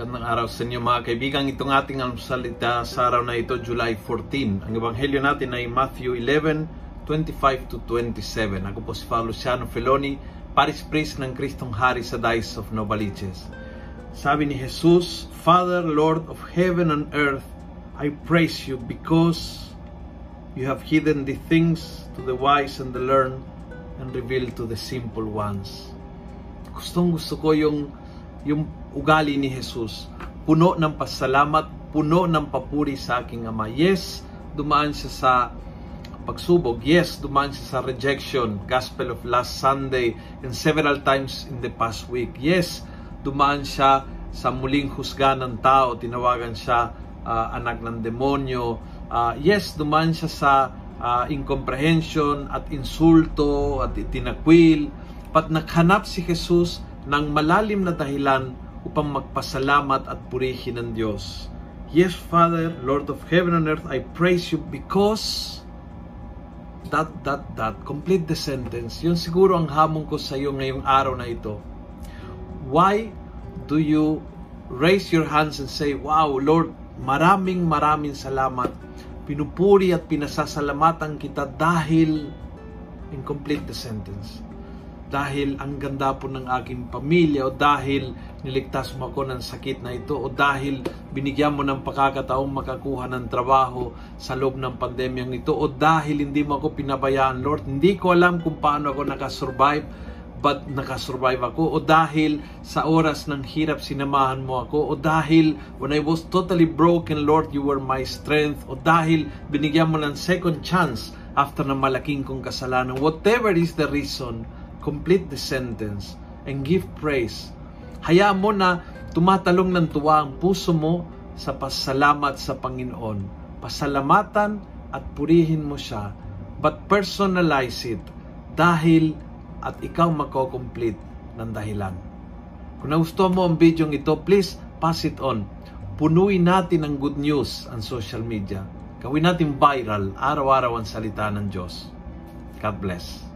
araw sa inyo mga kaibigan. Itong ating almusalita sa araw na ito, July 14. Ang ebanghelyo natin ay Matthew 11, 25 to 27. Ako po si Father Luciano Feloni, Paris Priest ng Kristong Hari sa Dice of Novaliches. Sabi ni Jesus, Father, Lord of heaven and earth, I praise you because you have hidden the things to the wise and the learned and revealed to the simple ones. Gustong gusto ko yung yung ugali ni Jesus. Puno ng pasalamat, puno ng papuri sa aking Ama. Yes, dumaan siya sa pagsubok. Yes, dumaan siya sa rejection, Gospel of last Sunday, and several times in the past week. Yes, dumaan siya sa muling husga ng tao, tinawagan siya uh, anak ng demonyo. Uh, yes, dumaan siya sa uh, incomprehension at insulto at itinakwil. But naghanap si Jesus ng malalim na dahilan upang magpasalamat at purihin ng Diyos. Yes, Father, Lord of heaven and earth, I praise you because that, that, that, complete the sentence. Yun siguro ang hamon ko sa iyo ngayong araw na ito. Why do you raise your hands and say, Wow, Lord, maraming maraming salamat. Pinupuri at pinasasalamatan kita dahil incomplete the sentence dahil ang ganda po ng aking pamilya o dahil niligtas mo ako ng sakit na ito o dahil binigyan mo ng pagkakataong makakuha ng trabaho sa loob ng pandemyang ito o dahil hindi mo ako pinabayaan Lord. Hindi ko alam kung paano ako nakasurvive but nakasurvive ako. O dahil sa oras ng hirap sinamahan mo ako. O dahil when I was totally broken Lord you were my strength. O dahil binigyan mo ng second chance after na malaking kong kasalanan. Whatever is the reason complete the sentence, and give praise. Hayaan mo na tumatalong ng tuwa ang puso mo sa pasalamat sa Panginoon. Pasalamatan at purihin mo siya, but personalize it dahil at ikaw mako-complete ng dahilan. Kung nagustuhan mo ang video ito, please pass it on. Punuin natin ang good news ang social media. Gawin natin viral, araw-araw ang salita ng Diyos. God bless.